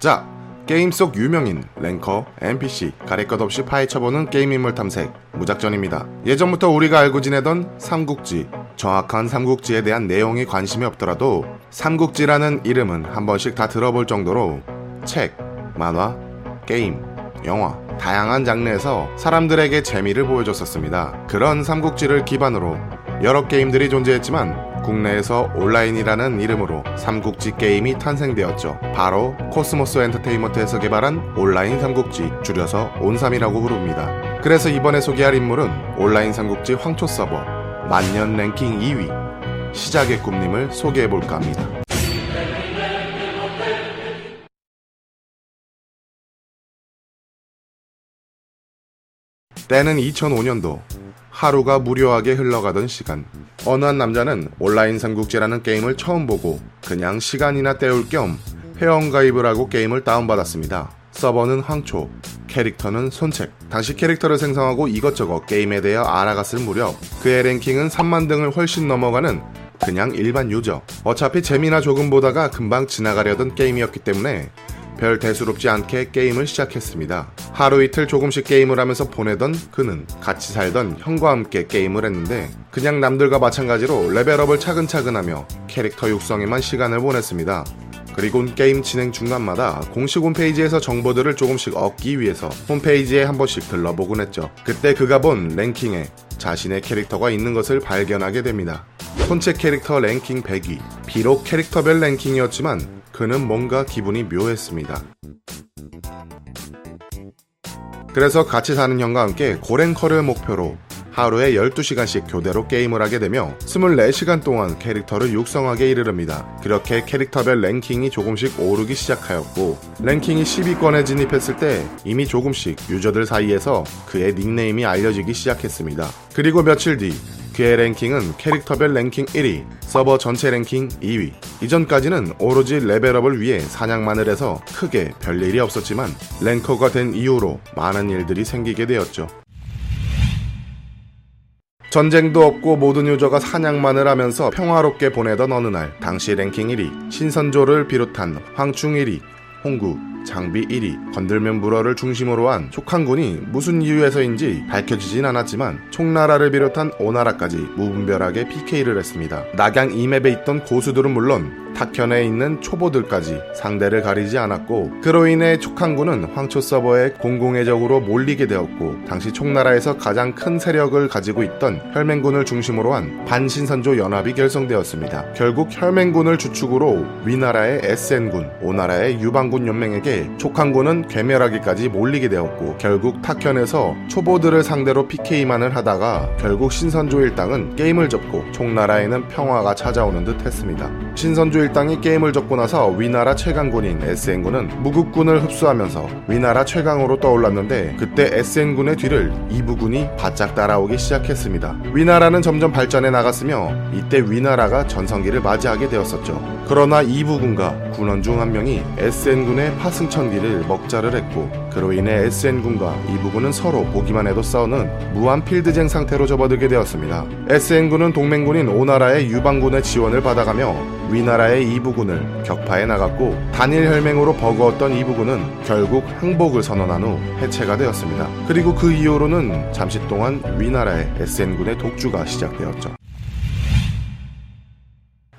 자, 게임 속 유명인, 랭커, NPC, 가릴 것 없이 파헤쳐보는 게임 인물 탐색, 무작전입니다. 예전부터 우리가 알고 지내던 삼국지, 정확한 삼국지에 대한 내용이 관심이 없더라도 삼국지라는 이름은 한 번씩 다 들어볼 정도로 책, 만화, 게임, 영화, 다양한 장르에서 사람들에게 재미를 보여줬었습니다. 그런 삼국지를 기반으로 여러 게임들이 존재했지만 국내에서 온라인이라는 이름으로 삼국지 게임이 탄생되었죠. 바로 코스모스 엔터테인먼트에서 개발한 온라인 삼국지, 줄여서 온삼이라고 부릅니다. 그래서 이번에 소개할 인물은 온라인 삼국지 황초 서버, 만년 랭킹 2위, 시작의 꿈님을 소개해볼까 합니다. 때는 2005년도 하루가 무료하게 흘러가던 시간. 어느 한 남자는 온라인 삼국지라는 게임을 처음 보고 그냥 시간이나 때울 겸 회원가입을 하고 게임을 다운받았습니다. 서버는 황초, 캐릭터는 손책. 당시 캐릭터를 생성하고 이것저것 게임에 대해 알아갔을 무렵 그의 랭킹은 3만 등을 훨씬 넘어가는 그냥 일반 유저. 어차피 재미나 조금 보다가 금방 지나가려던 게임이었기 때문에 별 대수롭지 않게 게임을 시작했습니다. 하루 이틀 조금씩 게임을 하면서 보내던 그는 같이 살던 형과 함께 게임을 했는데 그냥 남들과 마찬가지로 레벨업을 차근차근 하며 캐릭터 육성에만 시간을 보냈습니다. 그리고 게임 진행 중간마다 공식 홈페이지에서 정보들을 조금씩 얻기 위해서 홈페이지에 한 번씩 들러보곤 했죠. 그때 그가 본 랭킹에 자신의 캐릭터가 있는 것을 발견하게 됩니다. 손책 캐릭터 랭킹 100위. 비록 캐릭터별 랭킹이었지만 그는 뭔가 기분이 묘했습니다. 그래서 같이 사는 형과 함께 고랭커를 목표로 하루에 12시간씩 교대로 게임을 하게 되며 24시간 동안 캐릭터를 육성하게 이르릅니다. 그렇게 캐릭터별 랭킹이 조금씩 오르기 시작하였고 랭킹이 10위권에 진입했을 때 이미 조금씩 유저들 사이에서 그의 닉네임이 알려지기 시작했습니다. 그리고 며칠 뒤 그의 랭킹은 캐릭터별 랭킹 1위, 서버 전체 랭킹 2위. 이전까지는 오로지 레벨업을 위해 사냥만을 해서 크게 별일이 없었지만 랭커가 된 이후로 많은 일들이 생기게 되었죠. 전쟁도 없고 모든 유저가 사냥만을 하면서 평화롭게 보내던 어느 날 당시 랭킹 1위 신선조를 비롯한 황충 1위 홍구, 장비 1위, 건들면 물어를 중심으로 한 촉한군이 무슨 이유에서인지 밝혀지진 않았지만 총나라를 비롯한 오나라까지 무분별하게 PK를 했습니다. 낙양 이맵에 있던 고수들은 물론 탁현에 있는 초보들까지 상대를 가리지 않았고 그로 인해 촉한군은 황초 서버에 공공의 적으로 몰리게 되었고 당시 총나라에서 가장 큰 세력을 가지고 있던 혈맹군을 중심으로 한 반신선조 연합이 결성되었습니다. 결국 혈맹군을 주축으로 위나라의 SN군, 오나라의 유방군 연맹에게 촉한군은 괴멸하기까지 몰리게 되었고 결국 탁현에서 초보들을 상대로 PK만을 하다가 결국 신선조 일당은 게임을 접고 총나라에는 평화가 찾아오는 듯 했습니다. 신선조 일당이 게임을 접고 나서 위나라 최강군인 SN군은 무국군을 흡수하면서 위나라 최강으로 떠올랐는데 그때 SN군의 뒤를 이부군이 바짝 따라오기 시작했습니다. 위나라는 점점 발전해 나갔으며 이때 위나라가 전성기를 맞이하게 되었었죠. 그러나 이부군과 군원 중 한 명이 SN군의 파승천기를 먹자를 했고 그로 인해 SN군과 이부군은 서로 보기만 해도 싸우는 무한 필드쟁 상태로 접어들게 되었습니다. SN군은 동맹군인 오나라의 유방군의 지원을 받아가며 위나라의 이부군을 격파해 나갔고 단일 혈맹으로 버거웠던 이부군은 결국 항복을 선언한 후 해체가 되었습니다. 그리고 그 이후로는 잠시 동안 위나라의 SN군의 독주가 시작되었죠.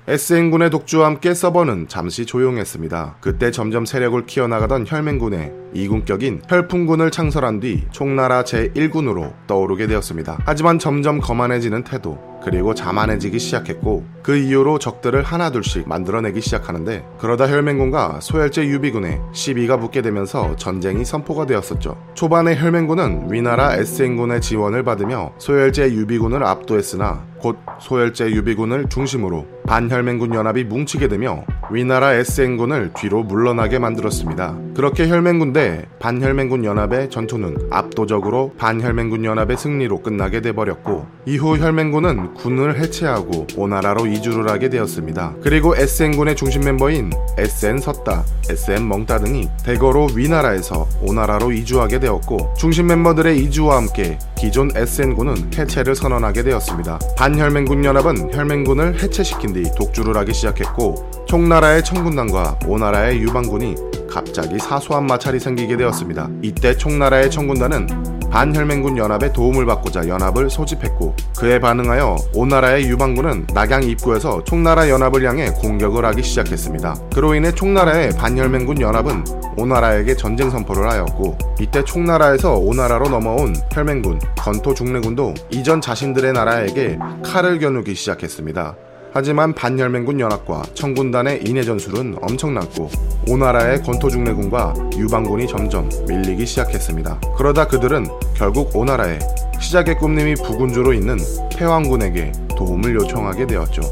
SN군의 독주와 함께 서버는 잠시 조용했습니다. 그때 점점 세력을 키워나가던 혈맹군의 이군격인 혈풍군을 창설한 뒤 총나라 제1군으로 떠오르게 되었습니다. 하지만 점점 거만해지는 태도, 그리고 자만해지기 시작했고 그 이후로 적들을 하나둘씩 만들어내기 시작하는데 그러다 혈맹군과 소열제 유비군의 시비가 붙게 되면서 전쟁이 선포가 되었었죠. 초반에 혈맹군은 위나라 SN군의 지원을 받으며 소열제 유비군을 압도했으나 곧 소열제 유비군을 중심으로 반혈맹군 연합이 뭉치게 되며 위나라 SN군을 뒤로 물러나게 만들었습니다. 그렇게 혈맹군 대 반혈맹군 연합의 전투는 압도적으로 반혈맹군 연합의 승리로 끝나게 돼버렸고 이후 혈맹군은 군을 해체하고 오나라로 이주를 하게 되었습니다. 그리고 SN군의 중심 멤버인 SN 섰다, SN 멍따 등이 대거로 위나라에서 오나라로 이주하게 되었고 중심 멤버들의 이주와 함께 기존 SN군은 해체를 선언하게 되었습니다. 반혈맹군 연합은 혈맹군을 해체시킨 뒤 독주를 하기 시작했고 총나라의 청군단과 오나라의 유방군이 갑자기 사소한 마찰이 생기게 되었습니다. 이때 총나라의 청군단은 반혈맹군 연합의 도움을 받고자 연합을 소집했고 그에 반응하여 오나라의 유방군은 낙양 입구에서 총나라 연합을 향해 공격을 하기 시작했습니다. 그로 인해 총나라의 반혈맹군 연합은 오나라에게 전쟁 선포를 하였고 이때 총나라에서 오나라로 넘어온 혈맹군, 건토 중래군도 이전 자신들의 나라에게 칼을 겨누기 시작했습니다. 하지만 반열맹군 연합과 청군단의 인해 전술은 엄청났고 오나라의 권토중래군과 유방군이 점점 밀리기 시작했습니다. 그러다 그들은 결국 오나라의 시작의 꿈님이 부군주로 있는 패왕군에게 도움을 요청하게 되었죠.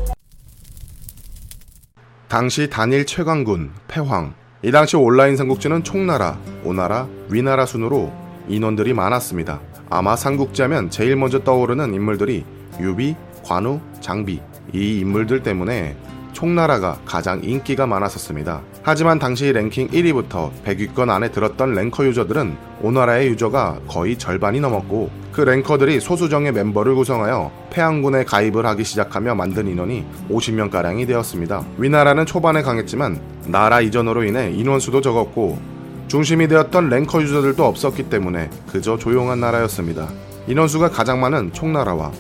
당시 단일 최강군 패황 이 당시 온라인 삼국지는 총나라, 오나라, 위나라 순으로 인원들이 많았습니다. 아마 삼국지하면 제일 먼저 떠오르는 인물들이 유비, 관우, 장비 이 인물들 때문에 총나라가 가장 인기가 많았었습니다. 하지만 당시 랭킹 1위부터 100위권 안에 들었던 랭커 유저들은 오나라의 유저가 거의 절반이 넘었고 그 랭커들이 소수정예 멤버를 구성하여 패왕군에 가입을 하기 시작하며 만든 인원이 50명가량이 되었습니다. 위나라는 초반에 강했지만 나라 이전으로 인해 인원수도 적었고 중심이 되었던 랭커 유저들도 없었기 때문에 그저 조용한 나라였습니다. 인원수가 가장 많은 총나라와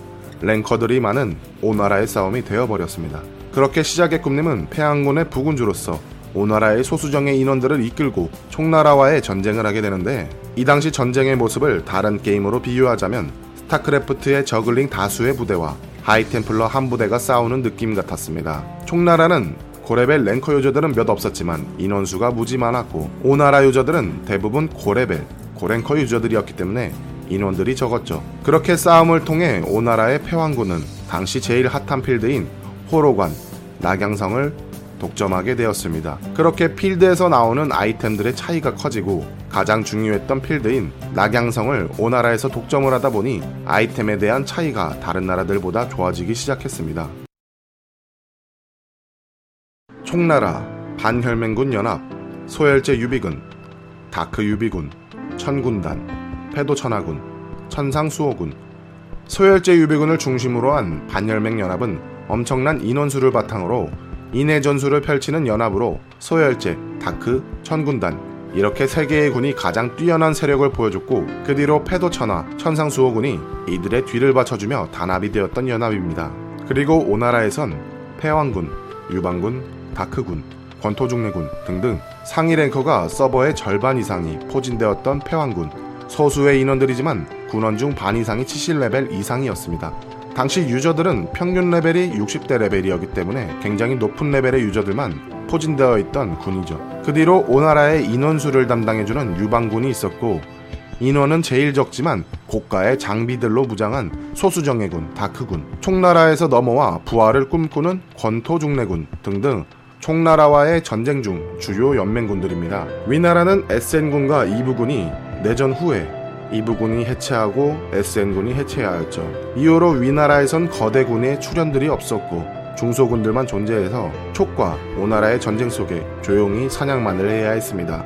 랭커들이 많은 오나라의 싸움이 되어버렸습니다. 그렇게 시작의 꿈님은 패왕군의 부군주로서 오나라의 소수정예 인원들을 이끌고 총나라와의 전쟁을 하게 되는데 이 당시 전쟁의 모습을 다른 게임으로 비유하자면 스타크래프트의 저글링 다수의 부대와 하이템플러 한 부대가 싸우는 느낌 같았습니다. 총나라는 고레벨 랭커 유저들은 몇 없었지만 인원수가 무지 많았고 오나라 유저들은 대부분 고레벨, 고랭커 유저들이었기 때문에 인원들이 적었죠. 그렇게 싸움을 통해 오나라의 패왕군은 당시 제일 핫한 필드인 호로관, 낙양성을 독점하게 되었습니다. 그렇게 필드에서 나오는 아이템들의 차이가 커지고 가장 중요했던 필드인 낙양성을 오나라에서 독점을 하다 보니 아이템에 대한 차이가 다른 나라들보다 좋아지기 시작했습니다. 총나라, 반혈맹군 연합, 소열제 유비군, 다크 유비군, 천군단, 패도천하군, 천상수호군, 소열제 유비군을 중심으로 한 반혈맹 연합은 엄청난 인원수를 바탕으로 인해 전술을 펼치는 연합으로 소열제, 다크, 천군단 이렇게 세 개의 군이 가장 뛰어난 세력을 보여줬고 그 뒤로 패도천하, 천상수호군이 이들의 뒤를 받쳐주며 단합이 되었던 연합입니다. 그리고 오나라에선 패왕군, 유방군, 다크군, 권토중래군 등등 상위 랭커가 서버의 절반 이상이 포진되었던 패왕군, 소수의 인원들이지만 군원 중 반 이상이 70레벨 이상이었습니다. 당시 유저들은 평균 레벨이 60대 레벨이었기 때문에 굉장히 높은 레벨의 유저들만 포진되어 있던 군이죠. 그 뒤로 오나라의 인원수를 담당해주는 유방군이 있었고 인원은 제일 적지만 고가의 장비들로 무장한 소수정예군, 다크군, 총나라에서 넘어와 부활을 꿈꾸는 권토중래군 등등 총나라와의 전쟁 중 주요 연맹군들입니다. 위나라는 SN군과 이부군이 내전 후에 이부군이 해체하고 SN군이 해체하였죠. 이후로 위나라에선 거대 군의 출현들이 없었고 중소군들만 존재해서 촉과 오나라의 전쟁 속에 조용히 사냥만을 해야 했습니다.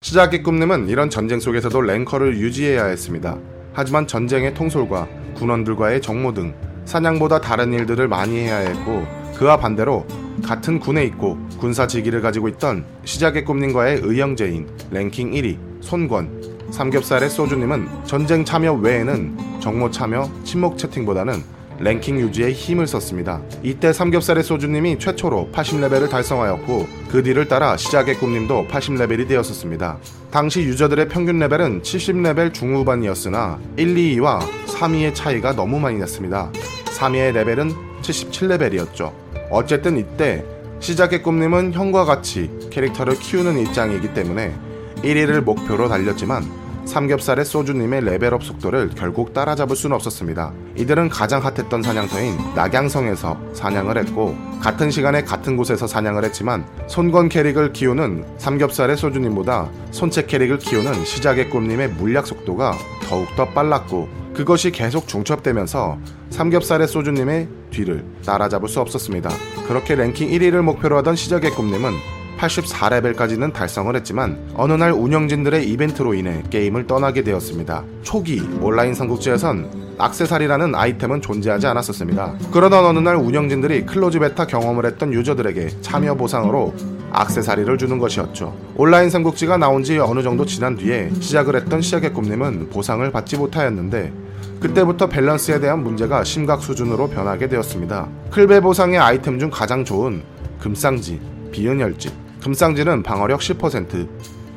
시작의 꿈님은 이런 전쟁 속에서도 랭커를 유지해야 했습니다. 하지만 전쟁의 통솔과 군원들과의 정모 등 사냥보다 다른 일들을 많이 해야 했고 그와 반대로 같은 군에 있고 군사 직위를 가지고 있던 시작의 꿈님과의 의형제인 랭킹 1위 손권 삼겹살의 소주님은 전쟁 참여 외에는 정모 참여 침묵 채팅보다는 랭킹 유지에 힘을 썼습니다. 이때 삼겹살의 소주님이 최초로 80레벨을 달성하였고 그 뒤를 따라 시작의 꿈님도 80레벨이 되었었습니다. 당시 유저들의 평균 레벨은 70레벨 중후반이었으나 1, 2위와 3위의 차이가 너무 많이 났습니다. 3위의 레벨은 77레벨이었죠. 어쨌든 이때 시작의 꿈님은 형과 같이 캐릭터를 키우는 입장이기 때문에 1위를 목표로 달렸지만 삼겹살의 소주님의 레벨업 속도를 결국 따라잡을 수는 없었습니다. 이들은 가장 핫했던 사냥터인 낙양성에서 사냥을 했고 같은 시간에 같은 곳에서 사냥을 했지만 손건 캐릭을 키우는 삼겹살의 소주님보다 손채 캐릭을 키우는 시작의 꿈님의 물약 속도가 더욱더 빨랐고 그것이 계속 중첩되면서 삼겹살의 소주님의 뒤를 따라잡을 수 없었습니다. 그렇게 랭킹 1위를 목표로 하던 시작의 꿈님은 84레벨까지는 달성을 했지만 어느 날 운영진들의 이벤트로 인해 게임을 떠나게 되었습니다. 초기 온라인 삼국지에선 악세사리라는 아이템은 존재하지 않았었습니다. 그러던 어느 날 운영진들이 close beta 경험을 했던 유저들에게 참여 보상으로 악세사리를 주는 것이었죠. 온라인 삼국지가 나온 지 어느 정도 지난 뒤에 시작을 했던 시작의 꿈님은 보상을 받지 못하였는데 그때부터 밸런스에 대한 문제가 심각 수준으로 변하게 되었습니다. 클베 보상의 아이템 중 가장 좋은 금쌍지, 비은혈지. 금쌍지는 방어력 10%,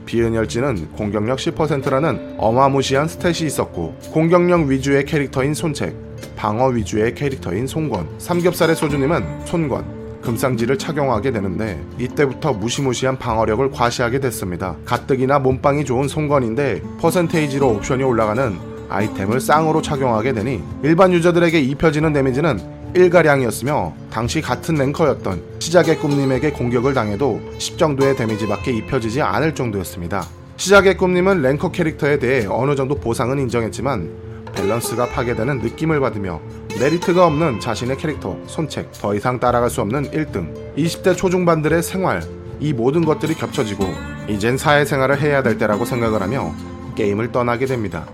비은혈지는 공격력 10%라는 어마무시한 stat이 있었고 공격력 위주의 캐릭터인 손책, 방어 위주의 캐릭터인 손권, 삼겹살의 소주님은 손권, 금쌍지를 착용하게 되는데 이때부터 무시무시한 방어력을 과시하게 됐습니다. 가뜩이나 몸빵이 좋은 손권인데 퍼센테이지로 옵션이 올라가는 아이템을 쌍으로 착용하게 되니 일반 유저들에게 입혀지는 데미지는 1가량이었으며 당시 같은 랭커였던 시작의 꿈님에게 공격을 당해도 10 정도의 데미지밖에 입혀지지 않을 정도였습니다. 시작의 꿈님은 랭커 캐릭터에 대해 어느 정도 보상은 인정했지만 밸런스가 파괴되는 느낌을 받으며 메리트가 없는 자신의 캐릭터, 손책, 더 이상 따라갈 수 없는 1등, 20대 초중반들의 생활, 이 모든 것들이 겹쳐지고 이젠 사회생활을 해야 될 때라고 생각을 하며 게임을 떠나게 됩니다.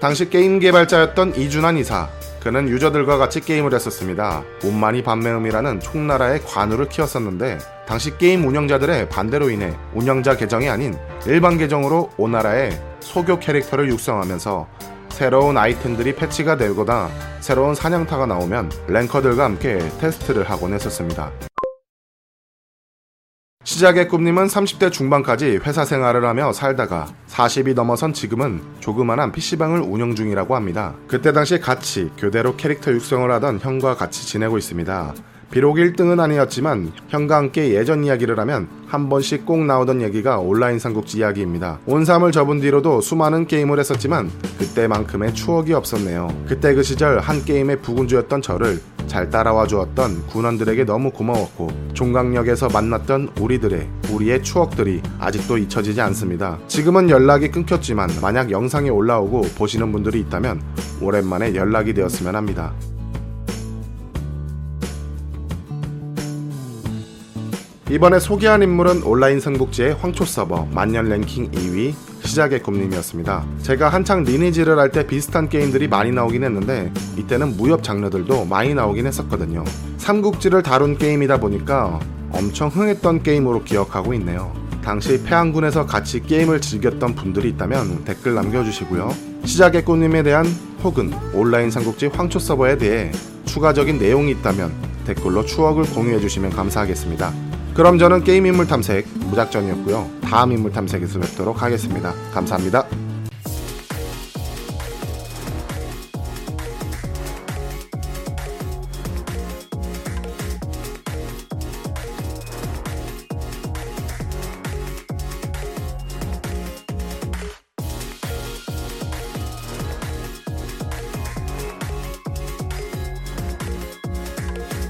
당시 게임 개발자였던 이준환 이사. 그는 유저들과 같이 게임을 했었습니다. 온만이 밤매음이라는 총나라의 관우를 키웠었는데 당시 게임 운영자들의 반대로 인해 운영자 계정이 아닌 일반 계정으로 오나라의 소교 캐릭터를 육성하면서 새로운 아이템들이 패치가 되거나 새로운 사냥터가 나오면 랭커들과 함께 테스트를 하곤 했었습니다. 시작의 꿈님은 30대 중반까지 회사 생활을 하며 살다가 40이 넘어선 지금은 조그만한 PC방을 운영 중이라고 합니다. 그때 당시 같이 교대로 캐릭터 육성을 하던 형과 같이 지내고 있습니다. 비록 1등은 아니었지만 형과 함께 예전 이야기를 하면 한 번씩 꼭 나오던 얘기가 온라인 삼국지 이야기입니다. 온삼을 접은 뒤로도 수많은 게임을 했었지만 그때만큼의 추억이 없었네요. 그때 그 시절 한 게임의 부군주였던 저를 잘 따라와 주었던 군원들에게 너무 고마웠고 종강역에서 만났던 우리들의 우리의 추억들이 아직도 잊혀지지 않습니다. 지금은 연락이 끊겼지만 만약 영상이 올라오고 보시는 분들이 있다면 오랜만에 연락이 되었으면 합니다. 이번에 소개한 인물은 온라인 삼국지의 황초 서버 만년 랭킹 2위 시작의 꿈님이었습니다. 제가 한창 리니지를 할 때 비슷한 게임들이 많이 나오긴 했는데 이때는 무협 장르들도 많이 나오긴 했었거든요. 삼국지를 다룬 게임이다 보니까 엄청 흥했던 게임으로 기억하고 있네요. 당시 패한군에서 같이 게임을 즐겼던 분들이 있다면 댓글 남겨주시고요. 시작의 꿈님에 대한 혹은 온라인 삼국지 황초 서버에 대해 추가적인 내용이 있다면 댓글로 추억을 공유해주시면 감사하겠습니다. 그럼 저는 게임 인물 탐색 무작전이었고요. 다음 인물 탐색에서 뵙도록 하겠습니다. 감사합니다.